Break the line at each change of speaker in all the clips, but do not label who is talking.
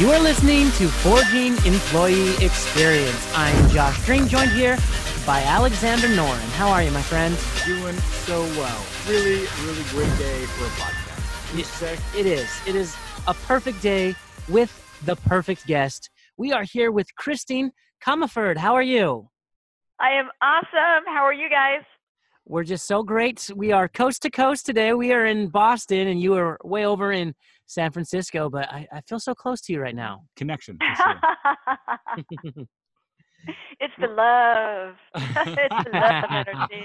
You are listening to Forging Employee Experience. I'm Josh Green, joined here by Alexander Noren. How are you, my friend?
Doing so well. Really, really great day for a podcast. You say?
It is. It is a perfect day with the perfect guest. We are here with Christine Comaford. How are you?
I am awesome. How are you guys?
We're just so great. We are coast to coast today. We are in Boston, and you are way over in San Francisco, but I, I feel so close to you right now.
Connection. Sure.
it's the love. it's the love energy.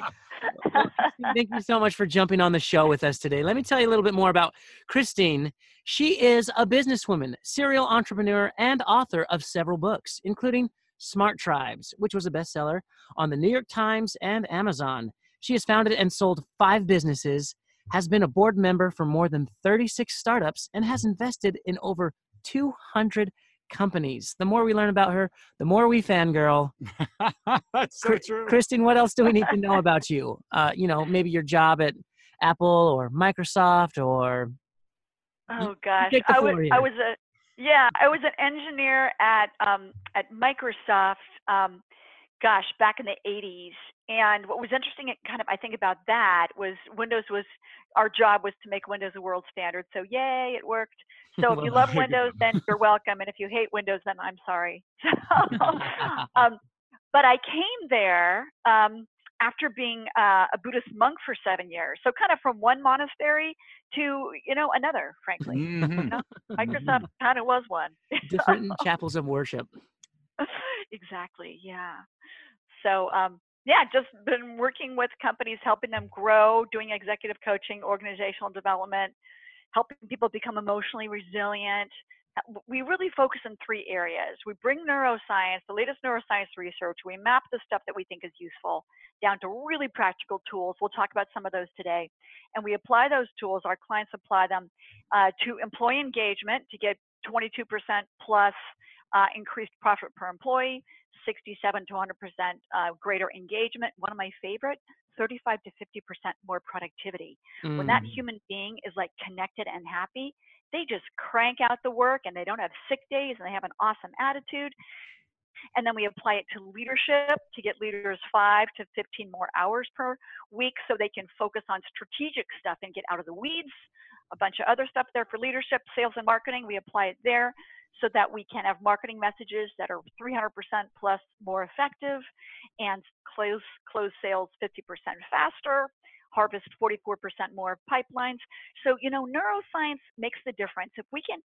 Thank you so much for jumping on the show with us today. Let me tell you a little bit more about Christine. She is a businesswoman, serial entrepreneur, and author of several books, including Smart Tribes, which was a bestseller on the New York Times and Amazon. She has founded and sold five businesses has been a board member for more than 36 startups, and has invested in over 200 companies. The more we learn about her, the more we fangirl.
That's so true.
Christine, what else do we need to know about you? Uh, you know, maybe your job at Apple or Microsoft or.
Oh gosh, I was, I was a yeah, I was an engineer at um, at Microsoft. Um, gosh, back in the 80s. And what was interesting, kind of, I think about that was Windows was our job was to make Windows a world standard. So yay, it worked. So if you love Windows, then you're welcome, and if you hate Windows, then I'm sorry. um, but I came there um, after being uh, a Buddhist monk for seven years. So kind of from one monastery to you know another. Frankly, mm-hmm. you know, Microsoft kind of was one.
Different chapels of worship.
exactly. Yeah. So um, yeah, just been working with companies, helping them grow, doing executive coaching, organizational development, helping people become emotionally resilient. Uh, we really focus in three areas. We bring neuroscience, the latest neuroscience research, we map the stuff that we think is useful down to really practical tools. We'll talk about some of those today. And we apply those tools, our clients apply them uh, to employee engagement to get 22% plus uh, increased profit per employee, 67 to 100% uh, greater engagement. One of my favorite, 35 to 50% more productivity. Mm. When that mm. human being is like connected and happy, they just crank out the work and they don't have sick days and they have an awesome attitude. And then we apply it to leadership to get leaders five to 15 more hours per week so they can focus on strategic stuff and get out of the weeds. A bunch of other stuff there for leadership, sales, and marketing. We apply it there so that we can have marketing messages that are 300% plus more effective and close close sales 50% faster harvest 44% more pipelines so you know neuroscience makes the difference if we can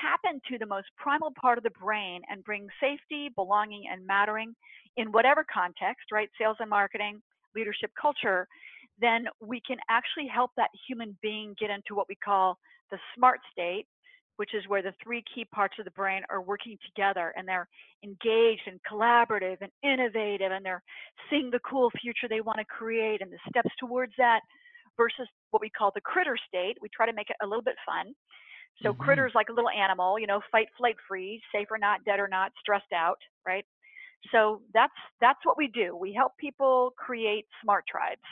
tap into the most primal part of the brain and bring safety belonging and mattering in whatever context right sales and marketing leadership culture then we can actually help that human being get into what we call the smart state which is where the three key parts of the brain are working together and they're engaged and collaborative and innovative and they're seeing the cool future they want to create and the steps towards that versus what we call the critter state. We try to make it a little bit fun. So mm-hmm. critters like a little animal, you know, fight, flight, freeze, safe or not, dead or not, stressed out, right? So that's that's what we do. We help people create smart tribes.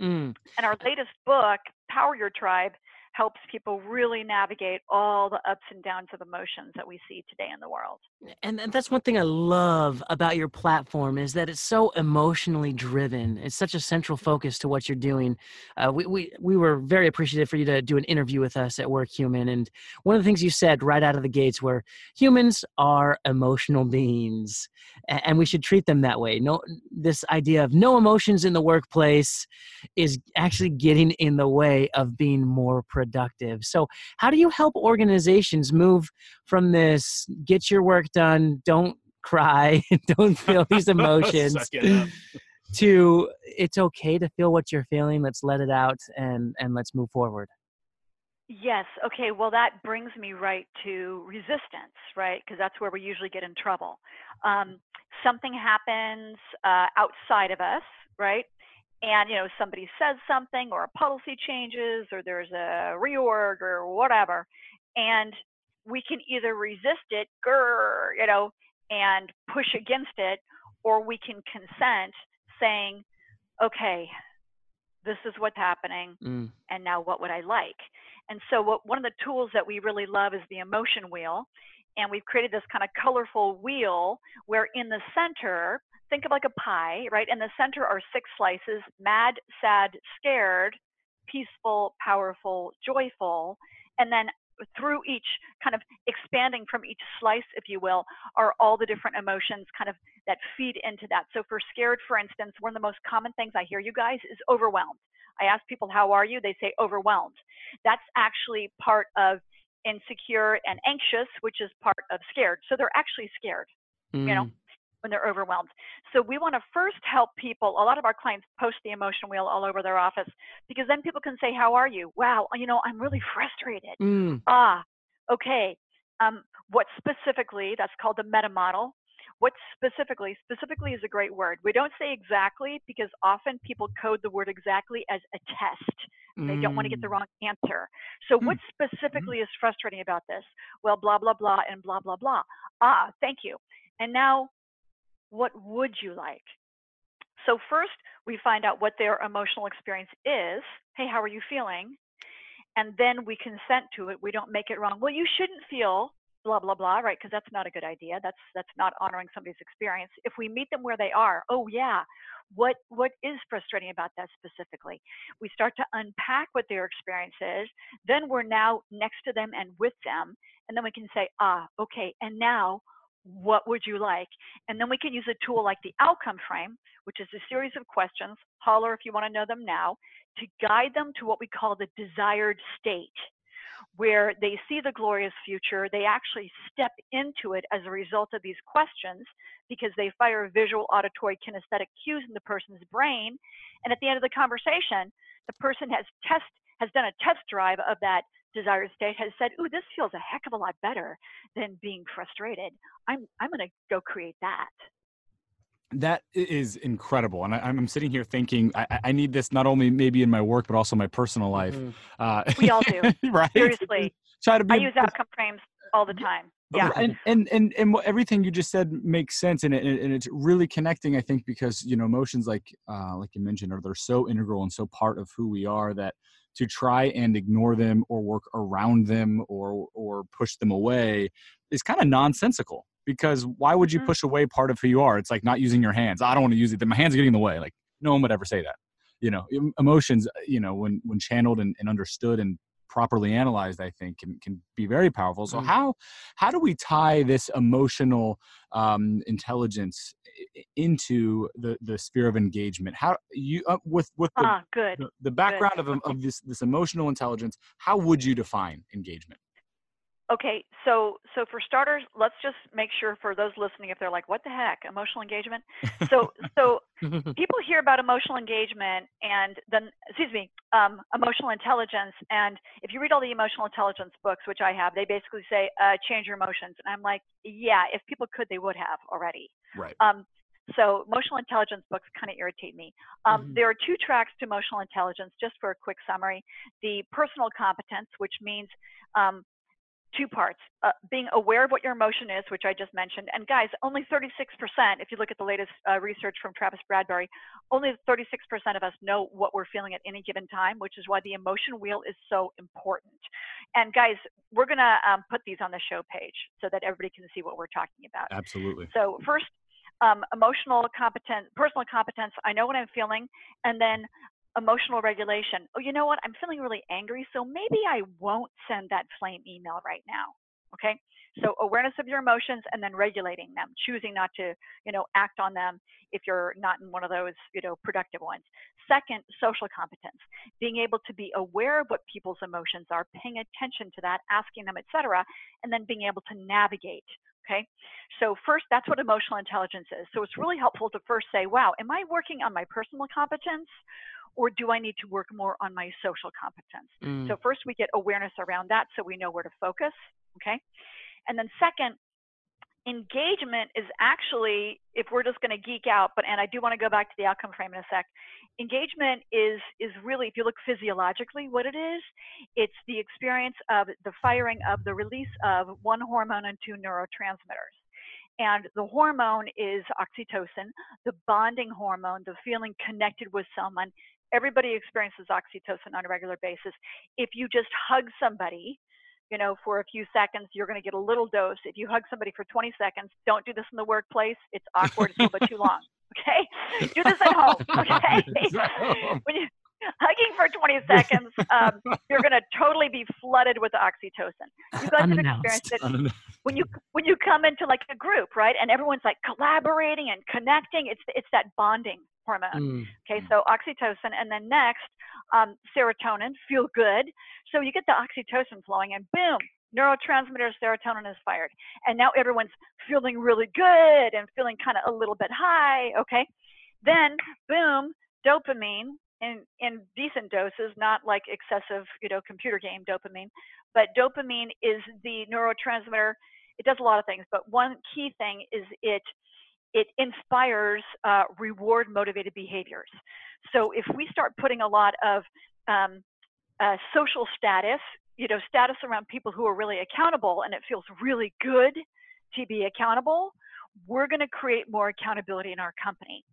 Mm. And our latest book, Power Your Tribe, helps people really navigate all the ups and downs of emotions that we see today in the world.
And that's one thing I love about your platform is that it's so emotionally driven. It's such a central focus to what you're doing. Uh, we, we, we were very appreciative for you to do an interview with us at WorkHuman. And one of the things you said right out of the gates were humans are emotional beings and we should treat them that way. No, this idea of no emotions in the workplace is actually getting in the way of being more productive. So, how do you help organizations move from this get your work done, don't cry, don't feel these emotions to it's okay to feel what you're feeling, let's let it out and and let's move forward?
Yes. Okay. Well, that brings me right to resistance, right? Because that's where we usually get in trouble. Um, something happens uh, outside of us, right? And you know, somebody says something, or a policy changes, or there's a reorg, or whatever, and we can either resist it, grr, you know, and push against it, or we can consent, saying, "Okay, this is what's happening, mm. and now what would I like?" And so, what, one of the tools that we really love is the emotion wheel. and we've created this kind of colorful wheel where in the center, think of like a pie, right? In the center are six slices mad, sad, scared, peaceful, powerful, joyful. And then through each kind of expanding from each slice, if you will, are all the different emotions kind of that feed into that. So for scared, for instance, one of the most common things I hear you guys is overwhelmed. I ask people, how are you? They say overwhelmed. That's actually part of insecure and anxious, which is part of scared. So they're actually scared, mm. you know, mm. When they're overwhelmed. So we want to first help people. A lot of our clients post the emotion wheel all over their office because then people can say, How are you? Wow, you know, I'm really frustrated. Mm. Ah, okay. Um, what specifically, that's called the meta model. What specifically, specifically is a great word. We don't say exactly because often people code the word exactly as a test. They mm. don't want to get the mm. wrong answer. So, mm. what mm-hmm. specifically is frustrating about this? Well, blah, blah, blah, and blah, blah, blah. Ah, thank you. And now, what would you like? So, first, we find out what their emotional experience is. Hey, how are you feeling? And then we consent to it. We don't make it wrong. Well, you shouldn't feel blah blah blah right because that's not a good idea that's that's not honoring somebody's experience if we meet them where they are oh yeah what what is frustrating about that specifically we start to unpack what their experience is then we're now next to them and with them and then we can say ah okay and now what would you like and then we can use a tool like the outcome frame which is a series of questions holler if you want to know them now to guide them to what we call the desired state where they see the glorious future. They actually step into it as a result of these questions because they fire visual, auditory, kinesthetic cues in the person's brain. And at the end of the conversation, the person has test has done a test drive of that desired state, has said, "Ooh, this feels a heck of a lot better than being frustrated. I'm I'm going to go create that."
That is incredible, and I, am sitting here thinking I, I, need this not only maybe in my work but also my personal life.
Mm-hmm. Uh, we all do, right? Seriously, try to be. I use outcome frames all the time. Yeah,
and and and and everything you just said makes sense, and it, and it's really connecting. I think because you know emotions, like uh, like you mentioned, are they're so integral and so part of who we are that to try and ignore them or work around them or or push them away is kind of nonsensical because why would you mm-hmm. push away part of who you are? It's like not using your hands. I don't want to use it. My hands are getting in the way. Like no one would ever say that. You know, emotions, uh, you know, when when channeled and, and understood and properly analyzed, I think can can be very powerful. So mm. how how do we tie this emotional um, intelligence into the the sphere of engagement? How you uh, with with the,
ah, good.
the, the background good. of of this this emotional intelligence? How would you define engagement?
Okay, so so for starters, let's just make sure for those listening, if they're like, "What the heck, emotional engagement?" So so people hear about emotional engagement and then, excuse me, um, emotional intelligence, and if you read all the emotional intelligence books, which I have, they basically say, uh, "Change your emotions," and I'm like, "Yeah, if people could, they would have already."
Right. Um,
so emotional intelligence books kind of irritate me. Um, mm-hmm. There are two tracks to emotional intelligence, just for a quick summary. The personal competence, which means um, two parts uh, being aware of what your emotion is which i just mentioned and guys only 36% if you look at the latest uh, research from travis Bradberry, only 36% of us know what we're feeling at any given time which is why the emotion wheel is so important and guys we're going to um, put these on the show page so that everybody can see what we're talking about
absolutely
so first um, emotional competence personal competence i know what i'm feeling and then emotional regulation. Oh, you know what? I'm feeling really angry, so maybe I won't send that flame email right now. Okay? So awareness of your emotions and then regulating them, choosing not to, you know, act on them if you're not in one of those, you know, productive ones. Second, social competence, being able to be aware of what people's emotions are, paying attention to that, asking them, etc., and then being able to navigate. Okay, so first, that's what emotional intelligence is. So it's really helpful to first say, wow, am I working on my personal competence or do I need to work more on my social competence? Mm. So first we get awareness around that so we know where to focus, okay? And then second, engagement is actually if we're just going to geek out but and i do want to go back to the outcome frame in a sec engagement is is really if you look physiologically what it is it's the experience of the firing of the release of one hormone and two neurotransmitters and the hormone is oxytocin the bonding hormone the feeling connected with someone everybody experiences oxytocin on a regular basis. If you just hug somebody, you know, for a few seconds, you're going to get a little dose. If you hug somebody for 20 seconds, don't do this in the workplace. It's awkward. It's a little bit too long. Okay, do this at home. Okay, when you hugging for 20 seconds, um, you're going to totally be flooded with oxytocin. You guys have experienced it when you when you come into like a group, right? And everyone's like collaborating and connecting. It's it's that bonding hormone. Mm. Okay, so oxytocin, and then next um, serotonin, feel good. So you get the oxytocin flowing, and boom, neurotransmitter serotonin is fired. And now everyone's feeling really good and feeling kind of a little bit high. Okay, then boom, dopamine in in decent doses, not like excessive, you know, computer game dopamine, but dopamine is the neurotransmitter. It does a lot of things, but one key thing is it it inspires uh, reward motivated behaviors. So if we start putting a lot of um, uh, social status, you know, status around people who are really accountable, and it feels really good to be accountable, we're going to create more accountability in our company.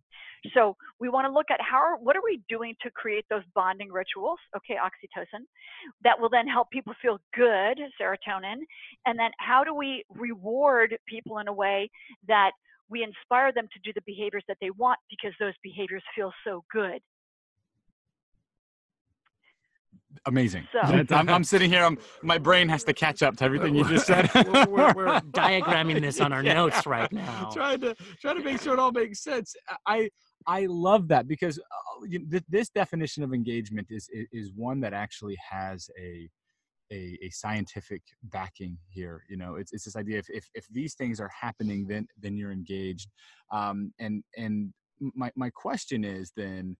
So we want to look at how what are we doing to create those bonding rituals, okay, oxytocin, that will then help people feel good, serotonin, and then how do we reward people in a way that we inspire them to do the behaviors that they want because those behaviors feel so good
amazing. So. I'm, I'm, sitting here. I'm, my brain has to catch up to everything you just said.
we're, we're, we're, diagramming this on our yeah. notes right now.
Trying to trying to make sure it all makes sense. I I love that because uh, this definition of engagement is is one that actually has a a, a, scientific backing here. You know, it's, it's this idea if, if, if these things are happening, then then you're engaged. Um, and and my my question is then,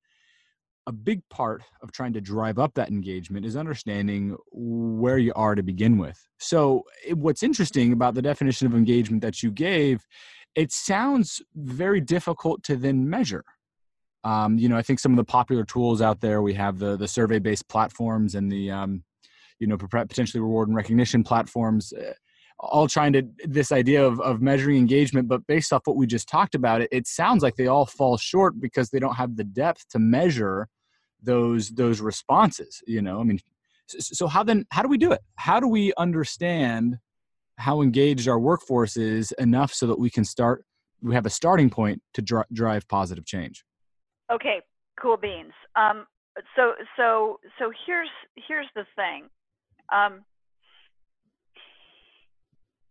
a big part of trying to drive up that engagement is understanding where you are to begin with. So, what's interesting about the definition of engagement that you gave, it sounds very difficult to then measure. Um, you know, I think some of the popular tools out there, we have the the survey based platforms and the um, you know potentially reward and recognition platforms. Uh, all trying to this idea of, of measuring engagement but based off what we just talked about it it sounds like they all fall short because they don't have the depth to measure those those responses you know? I mean so how then how do we do it? How do we understand how engaged our workforce is enough so that we can start we have a starting point to dr- drive positive change?
Okay cool beans. Um, so so so here's here's the thing. Um,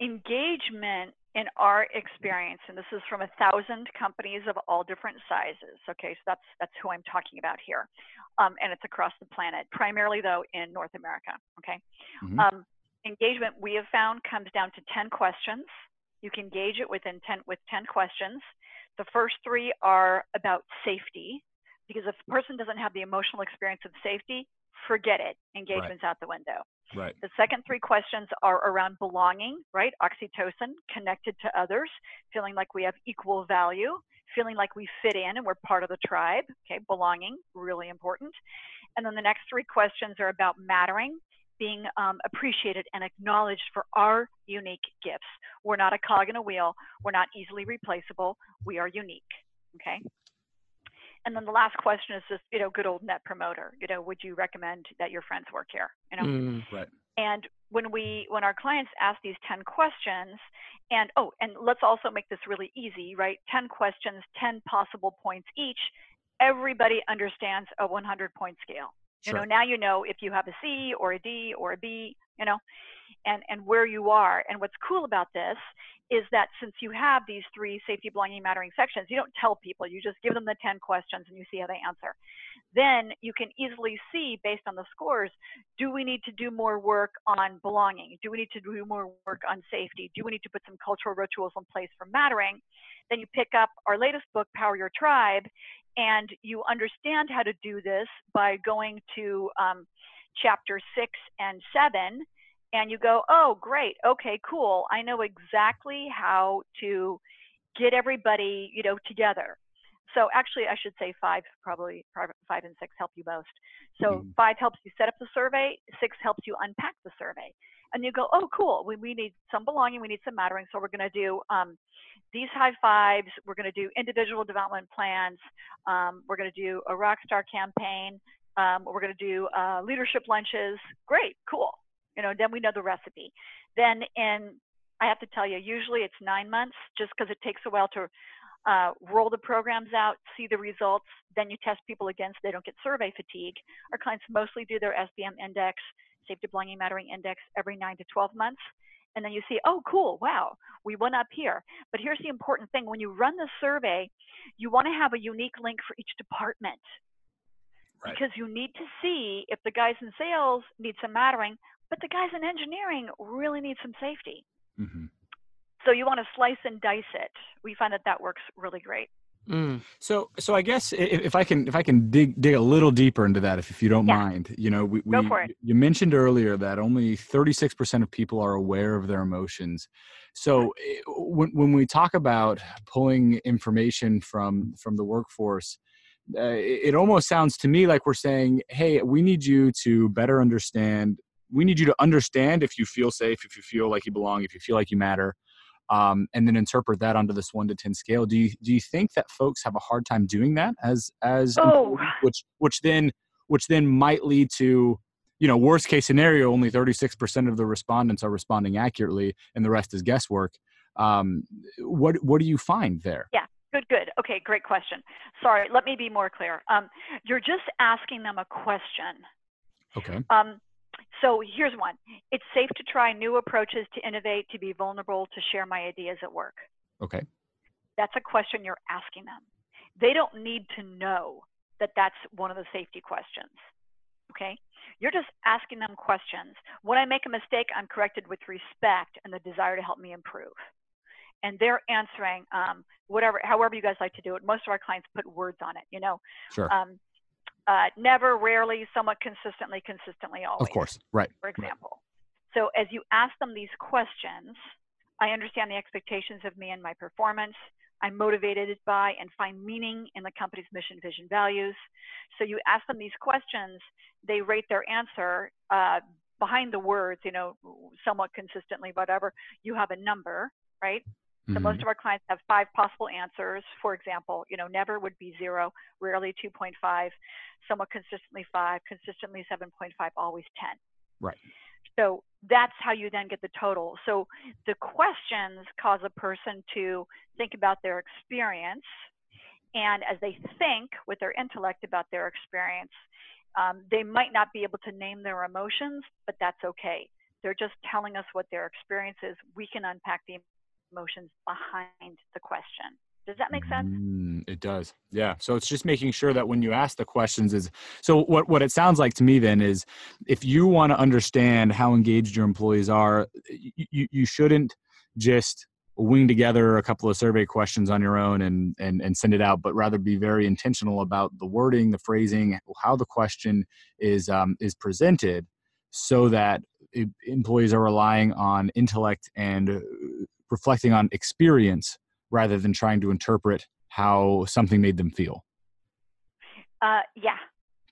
engagement in our experience, and this is from a thousand companies of all different sizes. Okay, so that's that's who I'm talking about here, um, and it's across the planet, primarily though in North America. Okay, mm-hmm. um, engagement we have found comes down to 10 questions. You can gauge it within 10 with 10 questions. The first three are about safety, because if a person doesn't have the emotional experience of safety, forget it. Engagement's right. out the window.
Right.
The second three questions are around belonging, right? Oxytocin, connected to others, feeling like we have equal value, feeling like we fit in and we're part of the tribe. Okay, belonging, really important. And then the next three questions are about mattering, being um, appreciated and acknowledged for our unique gifts. We're not a cog in a wheel. We're not easily replaceable. We are unique. Okay. And then the last question is just, you know, good old net promoter. You know, would you recommend that your friends work here? You know,
mm, right.
And when we, when our clients ask these 10 questions, and oh, and let's also make this really easy, right? 10 questions, 10 possible points each. Everybody understands a 100 point scale. You sure. know, now you know if you have a C or a D or a B, you know, and, and where you are. And what's cool about this is that since you have these three safety, belonging, mattering sections, you don't tell people, you just give them the 10 questions and you see how they answer. Then you can easily see based on the scores, do we need to do more work on belonging? Do we need to do more work on safety? Do we need to put some cultural rituals in place for mattering? Then you pick up our latest book, Power Your Tribe, and you understand how to do this by going to um, chapter six and seven and you go, oh, great, okay, cool. I know exactly how to get everybody, you know, together. So actually, I should say five, probably five and six help you most. So mm-hmm. five helps you set up the survey, six helps you unpack the survey. And you go, oh, cool, we, we need some belonging, we need some mattering. So we're going to do um, these high fives, we're going to do individual development plans, um, we're going to do a rockstar campaign, um, we're going to do uh, leadership lunches. Great, cool You know, then we know the recipe. Then in, I have to tell you, usually it's nine months, just because it takes a while to uh, roll the programs out, see the results. Then you test people again so they don't get survey fatigue. Our clients mostly do their SBM index, safety belonging mattering index, every nine to 12 months. And then you see, oh, cool, wow, we went up here. But here's the important thing when you run the survey, you want to have a unique link for each department. Right. Because you need to see if the guys in sales need some mattering, but the guys in engineering really need some safety. Mm-hmm. So you want to slice and dice it. We find that that works really great.
Mm. So, so I guess if, if, I can, if I can dig dig a little deeper into that, if, if you don't yeah. mind, you know, we, we you mentioned earlier that only thirty six percent of people are aware of their emotions. So, eh, when when we talk about pulling information from from the workforce, uh, it, it almost sounds to me like we're saying, "Hey, we need you to better understand. We need you to understand if you feel safe, if you feel like you belong, if you feel like you matter." um, and then interpret that onto this one to ten scale. Do you do you think that folks have a hard time doing that as as
oh.
which which then which then might lead to you know worst case scenario only 36% of the respondents are responding accurately and the rest is guesswork um, what what do you find there
yeah good good okay great question sorry let me be more clear um, you're just asking them a question
okay
um, so here's one. It's safe to try new approaches to innovate, to be vulnerable, to share my ideas at work.
Okay.
That's a question you're asking them. They don't need to know that that's one of the safety questions. Okay? You're just asking them questions. When I make a mistake, I'm corrected with respect and the desire to help me improve. And they're answering um, whatever, however you guys like to do it. Most of our clients put words on it. You know,
sure. Um,
uh, never, rarely, somewhat consistently, consistently, always.
Of course, right.
For example. Right. So as you ask them these questions, I understand the expectations of me and my performance. I'm motivated by and find meaning in the company's mission, vision, values. So you ask them these questions, they rate their answer uh, behind the words, you know, somewhat consistently, whatever. You have a number, right? So mm-hmm. most of our clients have five possible answers. For example, you know, never would be zero, rarely 2.5, somewhat consistently five, consistently 7.5, always 10.
Right.
So that's how you then get the total. So the questions cause a person to think about their experience. And as they think with their intellect about their experience, um, they might not be able to name their emotions, but that's okay. They're just telling us what their experience is. We can unpack the emotions behind the question. Does that make sense?
Mm, it does. Yeah. So it's just making sure that when you ask the questions is so what what it sounds like to me then is if you want to understand how engaged your employees are, you you shouldn't just wing together a couple of survey questions on your own and and and send it out, but rather be very intentional about the wording, the phrasing, how the question is um, is presented, so that employees are relying on intellect and reflecting on experience rather than trying to interpret how something made them feel.
Uh, yeah,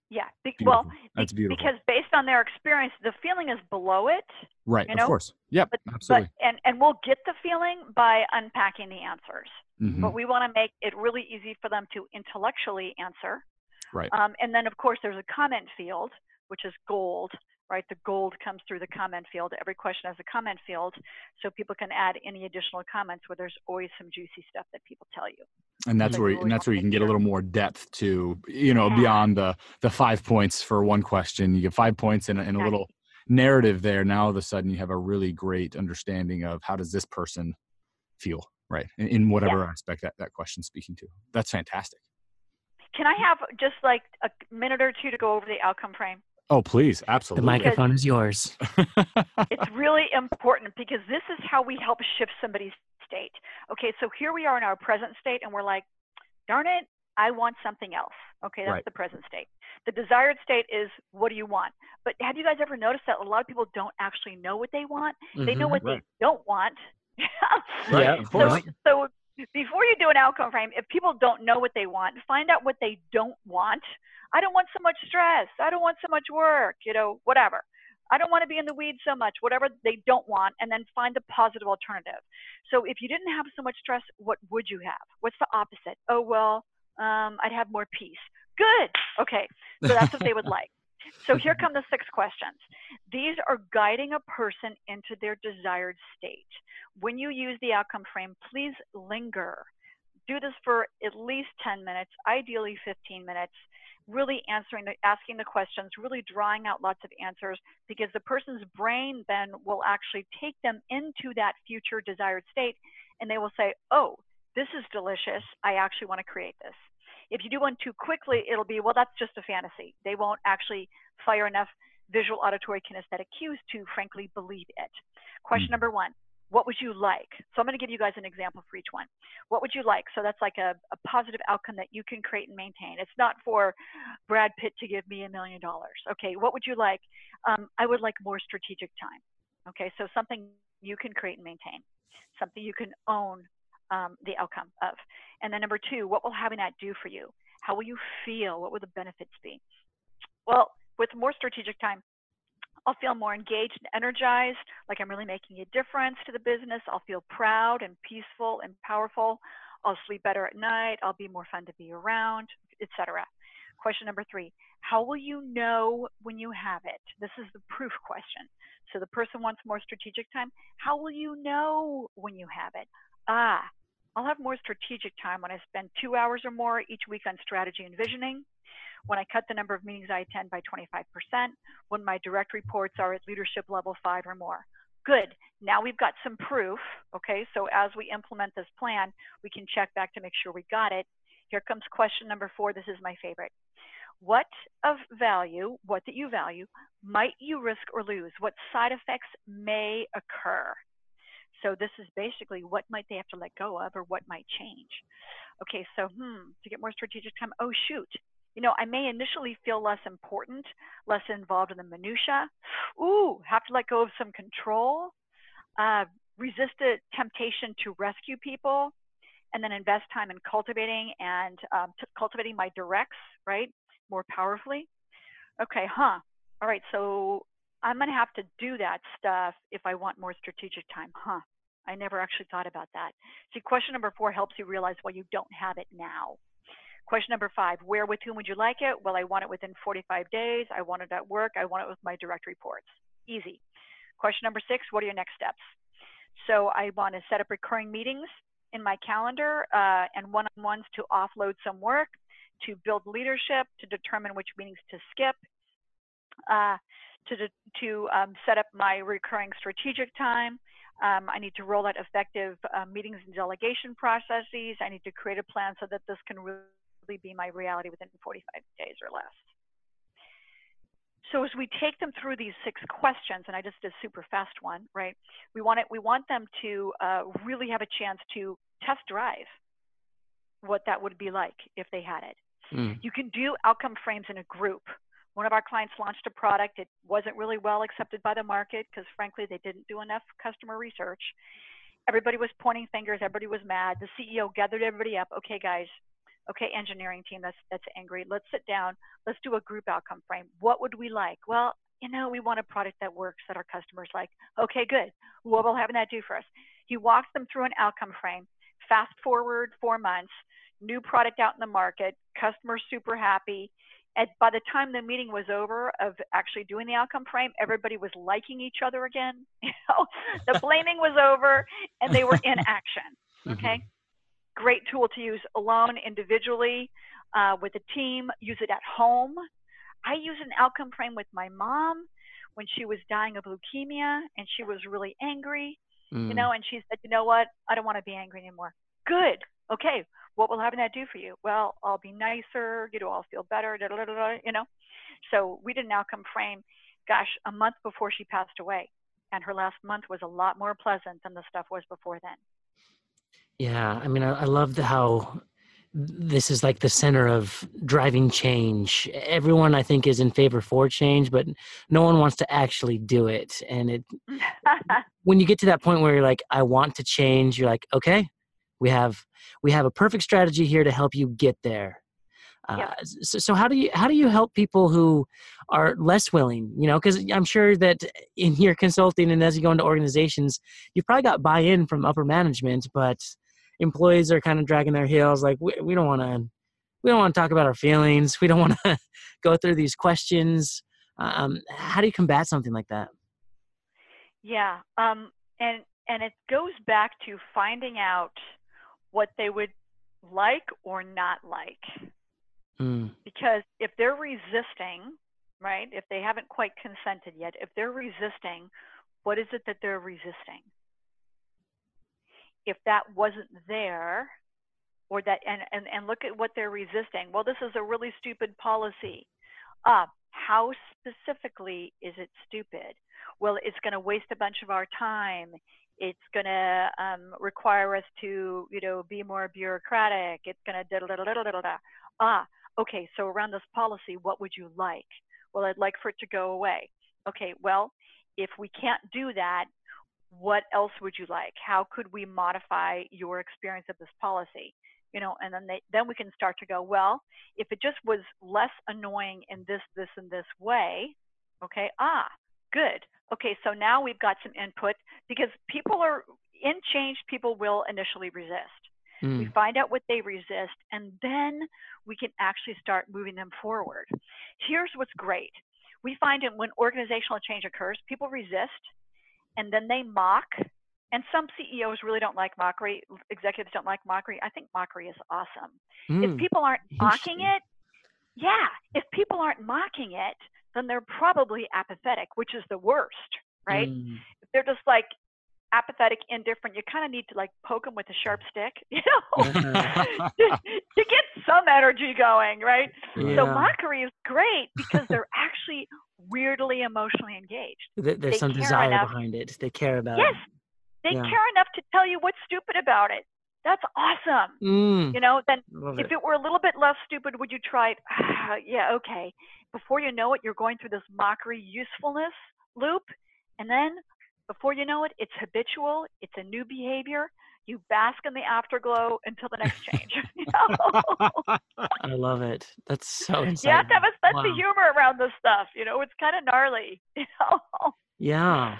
yeah. Be- well,
that's beautiful.
Because based on their experience, the feeling is below it.
Right.
You know?
Of course. Yep.
But,
absolutely.
But, and and we'll get the feeling by unpacking the answers.
Mm-hmm.
But we want to make it really easy for them to intellectually answer.
Right.
Um, and then of course there's a comment field, which is gold right? The gold comes through the comment field. Every question has a comment field, so people can add any additional comments where there's always some juicy stuff that people tell you.
And that's so where, really and that's where you can get a little more depth to, you know, yeah. beyond the the five points for one question. You get five points and, and a little narrative there. Now all of a sudden you have a really great understanding of how does this person feel, right? In, in whatever yeah. aspect that that question's speaking to. That's fantastic.
Can I have just like a minute or two to go over the outcome frame?
Oh, please. Absolutely.
The microphone is yours.
it's really important because this is how we help shift somebody's state. Okay, so here we are in our present state, and we're like, darn it, I want something else. Okay, that's right. the present state. The desired state is what do you want? But have you guys ever noticed that a lot of people don't actually know what they want? Mm-hmm, they know what right. they don't want.
yeah, of course.
So, so before you do an outcome frame, if people don't know what they want, find out what they don't want I don't want so much stress. I don't want so much work, you know, whatever. I don't want to be in the weeds so much, whatever they don't want, and then find the positive alternative. So if you didn't have so much stress, what would you have? What's the opposite? Oh, well, um, I'd have more peace. Good. Okay. So that's what they would like. So here come the six questions. These are guiding a person into their desired state. When you use the outcome frame, please linger. Do this for at least 10 minutes, ideally 15 minutes, really answering the, asking the questions, really drawing out lots of answers because the person's brain then will actually take them into that future desired state and they will say, oh, this is delicious. I actually want to create this. If you do one too quickly, it'll be, well, that's just a fantasy. They won't actually fire enough visual, auditory, kinesthetic cues to frankly believe it. Question mm. number one what would you like? So I'm going to give you guys an example for each one. What would you like? So that's like a, a positive outcome that you can create and maintain. It's not for Brad Pitt to give me a million dollars. Okay, what would you like? Um, I would like more strategic time. Okay, so something you can create and maintain, something you can own um, the outcome of. And then number two, what will having that do for you? How will you feel? What will the benefits be? Well, with more strategic time, I'll feel more engaged and energized, like I'm really making a difference to the business. I'll feel proud and peaceful and powerful. I'll sleep better at night. I'll be more fun to be around, etc. Question number three, how will you know when you have it? This is the proof question. So the person wants more strategic time. How will you know when you have it? Ah, I'll have more strategic time when I spend two hours or more each week on strategy and visioning when I cut the number of meetings I attend by 25%, when my direct reports are at leadership level five or more. Good. Now we've got some proof. Okay, so as we implement this plan, we can check back to make sure we got it. Here comes question number four. This is my favorite. What of value, what that you value, might you risk or lose? What side effects may occur? So this is basically what might they have to let go of or what might change. Okay, so hmm, to get more strategic time, oh shoot, you know, I may initially feel less important, less involved in the minutia. Ooh, have to let go of some control, uh, resist a temptation to rescue people, and then invest time in cultivating and um, cultivating my directs, right, more powerfully. Okay, huh? All right, so I'm gonna have to do that stuff if I want more strategic time, huh? I never actually thought about that. See, question number four helps you realize why you don't have it now. Question number five, where with whom would you like it? Well, I want it within 45 days. I want it at work. I want it with my direct reports. Easy. Question number six, what are your next steps? So I want to set up recurring meetings in my calendar uh, and one-on-ones to offload some work, to build leadership, to determine which meetings to skip, uh, to, to um, set up my recurring strategic time. Um, I need to roll out effective uh, meetings and delegation processes. I need to create a plan so that this can really be my reality within 45 days or less. So as we take them through these six questions, and I just did a super fast one, right? We want it. We want them to uh, really have a chance to test drive what that would be like if they had it. Mm. You can do outcome frames in a group. One of our clients launched a product. It wasn't really well accepted by the market because, frankly, they didn't do enough customer research. Everybody was pointing fingers. Everybody was mad. The CEO gathered everybody up. Okay, guys, okay, engineering team that's that's angry. Let's sit down. Let's do a group outcome frame. What would we like? Well, you know, we want a product that works that our customers like. Okay, good. What will having that do for us? He walks them through an outcome frame. Fast forward four months, new product out in the market, customers super happy. And by the time the meeting was over of actually doing the outcome frame, everybody was liking each other again. You know, the blaming was over and they were in action. Okay. Mm-hmm great tool to use alone, individually, uh, with a team. Use it at home. I use an outcome frame with my mom when she was dying of leukemia and she was really angry, mm. you know, and she said, you know what? I don't want to be angry anymore. Good. Okay. What will having that do for you? Well, I'll be nicer. You know, I'll feel better. Da, da, da, you know. So we did an outcome frame, gosh, a month before she passed away, and her last month was a lot more pleasant than the stuff was before then.
Yeah, I mean, I, I love the, how this is like the center of driving change. Everyone, I think, is in favor for change, but no one wants to actually do it. And it, when you get to that point where you're like, I want to change, you're like, okay, we have we have a perfect strategy here to help you get there. Uh, so, so how do you how do you help people who are less willing you know because i'm sure that in your consulting and as you go into organizations you've probably got buy-in from upper management but employees are kind of dragging their heels like we, we don't want to we don't want to talk about our feelings we don't want to go through these questions Um, how do you combat something like that?
Yeah, um, and and it goes back to finding out what they would like or not like.
Mm.
Because if they're resisting, right? If they haven't quite consented yet, if they're resisting, what is it that they're resisting? If that wasn't there, or that and, and, and look at what they're resisting. Well, this is a really stupid policy. Uh, how specifically is it stupid? Well, it's going to waste a bunch of our time. It's going to um, require us to, you know, be more bureaucratic. It's going to da da da da da da. Ah, okay. So around this policy, what would you like? Well, I'd like for it to go away. Okay. Well, if we can't do that, what else would you like? How could we modify your experience of this policy? you know, and then they, then we can start to go, well, if it just was less annoying in this, this, and this way, okay, ah, good. Okay, so now we've got some input because people are in change, people will initially resist.
Mm.
We find out what they resist, and then we can actually start moving them forward. Here's what's great. We find it when organizational change occurs, people resist, and then they mock, and some CEOs really don't like mockery. Executives don't like mockery. I think mockery is awesome.
Mm.
If people aren't mocking it, yeah, if people aren't mocking it, then they're probably apathetic, which is the worst, right?
Mm.
If they're just like apathetic, indifferent, you kind of need to like poke them with a sharp stick, you know, to, to get some energy going, right?
Yeah.
So mockery is great because they're actually weirdly emotionally engaged.
There's
they
some desire
enough-
behind it. They care about
Yes,
it. Yes.
They
Yeah.
care enough to tell you what's stupid about it. That's awesome.
Mm.
You know, then
Love
if
it.
it were a little bit less stupid, would you try it? yeah, okay. Before you know it, you're going through this mockery usefulness loop. And then before you know it, it's habitual, it's a new behavior. You bask in the afterglow until the next change. you?
I love it. That's so
you
insightful.
have to have a
Wow.
of humor around this stuff. You know, it's kind of gnarly. You know?
Yeah,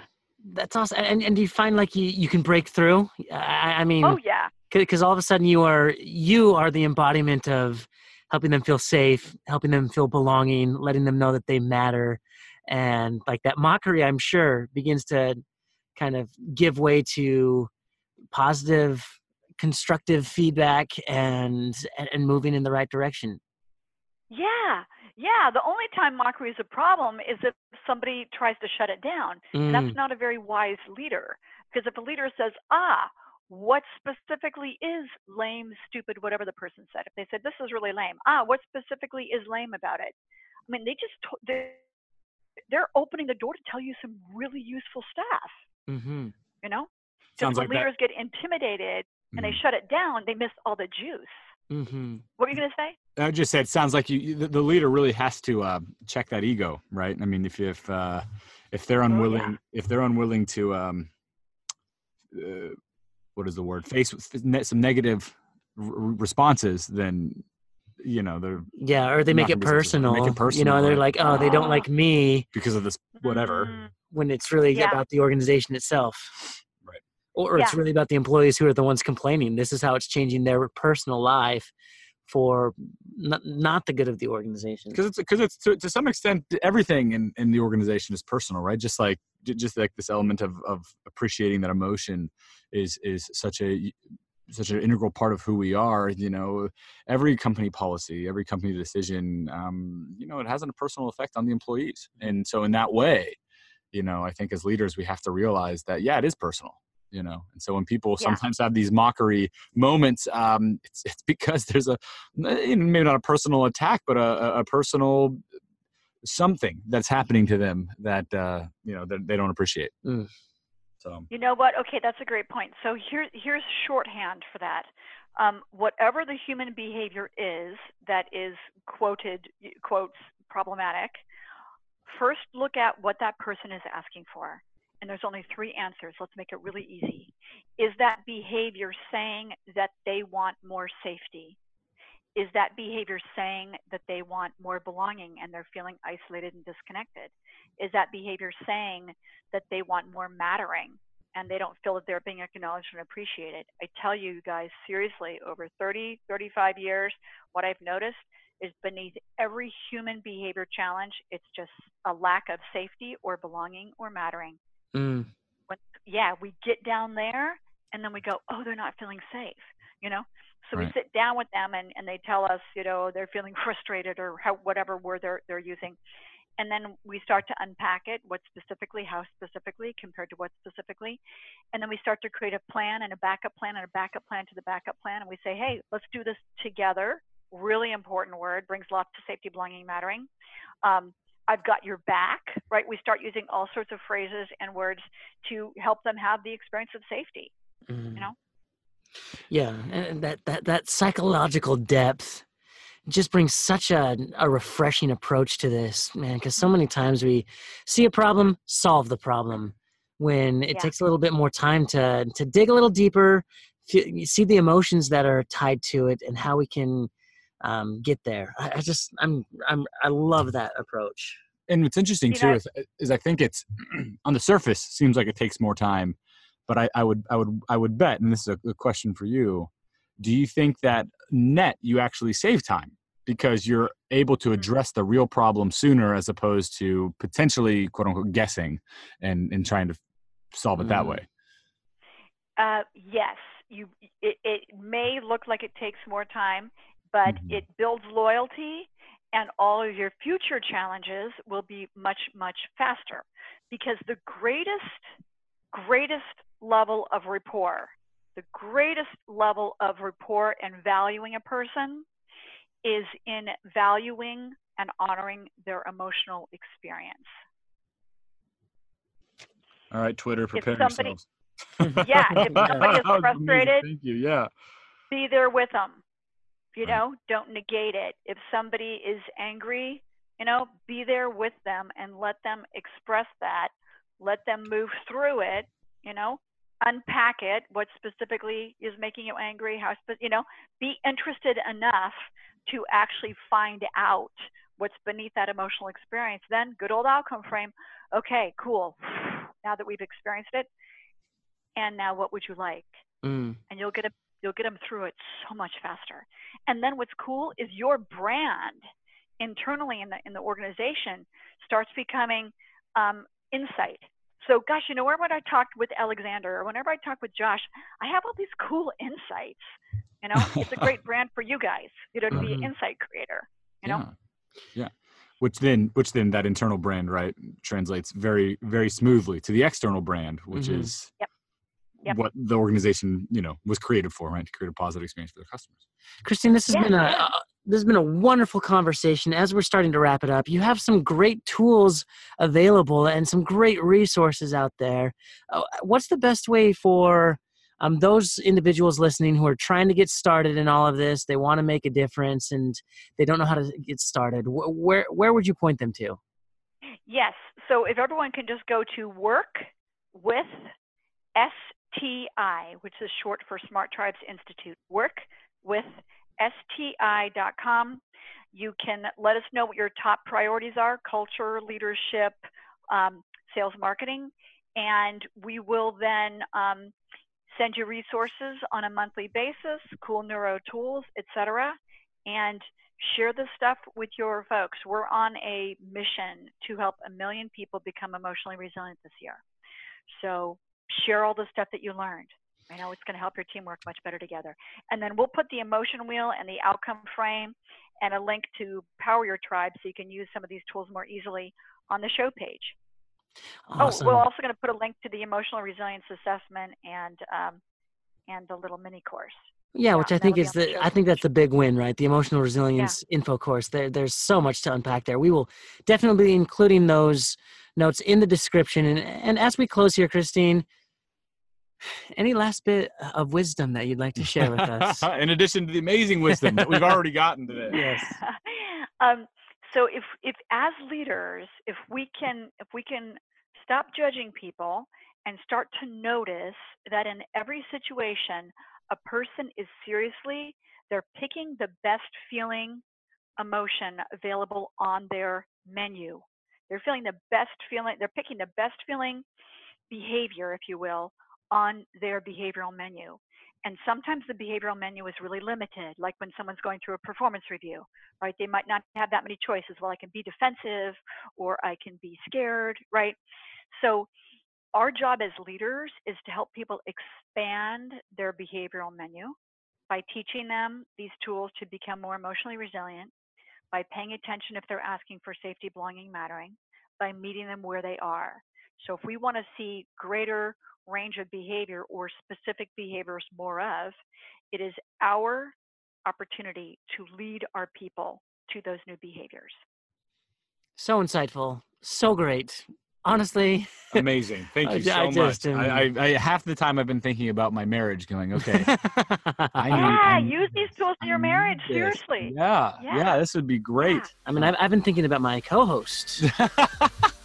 that's awesome. And and do you find like you you can break through? I, I mean,
Oh yeah.
because all of a sudden you are you are the embodiment of helping them feel safe, helping them feel belonging, letting them know that they matter, and like that mockery, I'm sure begins to kind of give way to positive, constructive feedback and, and moving in the right direction.
Yeah. Yeah. The only time mockery is a problem is if somebody tries to shut it down. And
Mm,
that's not a very wise leader. Because if a leader says, ah, what specifically is lame, stupid, whatever the person said, if they said, this is really lame, ah, what specifically is lame about it? I mean, they just, they're, they're opening the door to tell you some really useful stuff,
Mm-hmm.
you know?
Sounds
when
like that.
leaders get intimidated and they
Mhm.
shut it down, they miss all the juice.
Hmm
What were you going to say?
I just said, sounds like you, you the, the leader really has to uh, check that ego, right? I mean, if if uh, if they're
Oh, yeah.
unwilling, if they're unwilling to, um, uh, what is the word? Face with some negative r- r- responses, then you know they're
Yeah, or they make it
gonna be successful.
personal.
Make it personal.
You know, they're
right.
like, oh, they don't
Ah.
like me.
because of this whatever.
Mm,
when it's really
Yeah.
about the organization itself.
Right.
Or, or it's really about the employees who are the ones complaining. This is how it's changing their personal life for not, not the good of the organization.
because it's because it's to, to some extent everything in, in the organization is personal right just like just like this element of, of appreciating that emotion is is such a such an integral part of who we are you know every company policy every company decision um, you know it has a personal effect on the employees and so in that way you know i think as leaders we have to realize that yeah it is personal you know and so when people
Yeah.
sometimes have these mockery moments um it's, it's because there's a maybe not a personal attack but a, a- a personal something that's happening to them that uh you know that they don't appreciate
Mm.
so
You know what? Okay, that's a great point. So here, here's shorthand for that. Um, whatever the human behavior is that is quoted quotes problematic, first look at what that person is asking for. And there's only three answers. Let's make it really easy. Is that behavior saying that they want more safety? Is that behavior saying that they want more belonging and they're feeling isolated and disconnected? Is that behavior saying that they want more mattering and they don't feel that they're being acknowledged and appreciated. I tell you guys, seriously, over 30, 35 years, what I've noticed is beneath every human behavior challenge. It's just a lack of safety or belonging or mattering.
Mm.
When, yeah, we get down there and then we go, oh, they're not feeling safe, you know? So
Right.
we sit down with them and, and they tell us, you know, they're feeling frustrated or how, whatever word they're, they're using. And then we start to unpack it, what specifically, how specifically, compared to what specifically. And then we start to create a plan and a backup plan and a backup plan to the backup plan. And we say, hey, let's do this together. Really important word, brings lots to safety, belonging, mattering. Um, I've got your back, right? We start using all sorts of phrases and words to help them have the experience of safety.
Mhm.
know?
Yeah, and that that that psychological depth just brings such a a refreshing approach to this, man. Because so many times we see a problem, solve the problem, when it
Yeah.
takes a little bit more time to to dig a little deeper, you see the emotions that are tied to it, and how we can um, get there. I, I just I'm I'm I love that approach.
and what's interesting
You
too
know,
is, is I think it's on the surface seems like it takes more time, but I, I would I would I would bet, and this is a, a question for you: Do you think that net you actually save time because you're able to
Mhm.
address the real problem sooner as opposed to potentially quote unquote guessing and and trying to solve it that
Mm.
way?
Uh, yes, you. It, it may look like it takes more time, but
Mhm.
it builds loyalty, and all of your future challenges will be much much faster, because the greatest greatest level of rapport, the greatest level of rapport and valuing a person, is in valuing and honoring their emotional experience.
All right, Twitter, prepare
somebody-
yourselves.
Yeah, if somebody is
That was amazing.
frustrated,
Thank you. Yeah.
be there with them. You
Right.
know, don't negate it. If somebody is angry, you know, be there with them and let them express that. Let them move through it, you know, unpack it, what specifically is making you angry, how, you know, be interested enough to actually find out what's beneath that emotional experience. Then, good old outcome frame. Okay, cool. Now that we've experienced it, and now what would you like?
Mm.
and you'll get a, you'll get them through it so much faster. And then what's cool is your brand internally in the in the organization starts becoming um, insight. So, gosh, you know, whenever I talked with Alexander or whenever I talk with Josh, I have all these cool insights. You know, it's a great brand for you guys, you know, to be an
Mhm.
insight creator. You know,
yeah. yeah. Which then, which then that internal brand, right, translates very, very smoothly to the external brand, which
Mhm.
is
Yep. Yep.
what the organization, you know, was created for, right, to create a positive experience for their customers.
Christine, this has
Yeah,
been a,
yeah.
this has been a wonderful conversation. As we're starting to wrap it up, you have some great tools available and some great resources out there. Uh, what's the best way for um, those individuals listening who are trying to get started in all of this? They want to make a difference and they don't know how to get started. Where where would you point them to?
Yes. So if everyone can just go to work with STI, which is short for Smart Tribes Institute, work with STI.com. You can let us know what your top priorities are culture, leadership, um, sales, marketing, and we will then um, send you resources on a monthly basis, cool neuro tools, etc. And share this stuff with your folks. We're on a mission to help a million people become emotionally resilient this year. So share all the stuff that you learned. I know it's going to help your team work much better together. And then we'll put the emotion wheel and the outcome frame and a link to Power Your Tribe so you can use some of these tools more easily on the show page.
Awesome.
Oh, we're also going to put a link to the emotional resilience assessment and um, and the little mini course.
Yeah, which I think is
the
the I think that's the big win, right? The emotional resilience
Yeah.
info course. There, there's so much to unpack there. We will definitely be including those notes in the description. And and as we close here, Christine, any last bit of wisdom that you'd like to share with us?
In addition to the amazing wisdom that we've already gotten today.
Yes.
um, so if if as leaders, if we can if we can stop judging people and start to notice that in every situation a person is seriously they're picking the best feeling emotion available on their menu. They're feeling the best feeling they're picking the best feeling behavior, if you will, on their behavioral menu. And sometimes the behavioral menu is really limited, like when someone's going through a performance review, right? They might not have that many choices. Well, I can be defensive or I can be scared, right? So our job as leaders is to help people expand their behavioral menu by teaching them these tools to become more emotionally resilient, by paying attention if they're asking for safety, belonging, mattering, by meeting them where they are. So if we want to see greater range of behavior or specific behaviors more of, it is our opportunity to lead our people to those new behaviors.
So insightful, so great. Honestly,
amazing. Thank you so I much. I, I, I, half the time I've been thinking about my marriage, going, okay,
I need, yeah, I use these tools in your marriage. Seriously.
Yeah, yeah, yeah, this would be great. Yeah.
I mean, I've, I've been thinking about my co-host.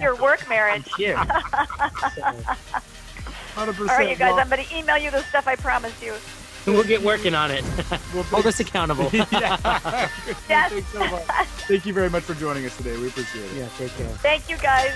Your work marriage.
Here.
All right, you guys, I'm going to email you the stuff I promised you.
We'll get working on it. We'll Hold us accountable.
yeah. yes.
Thank you very much for joining us today. We appreciate it.
Yeah, take care.
Thank you, guys.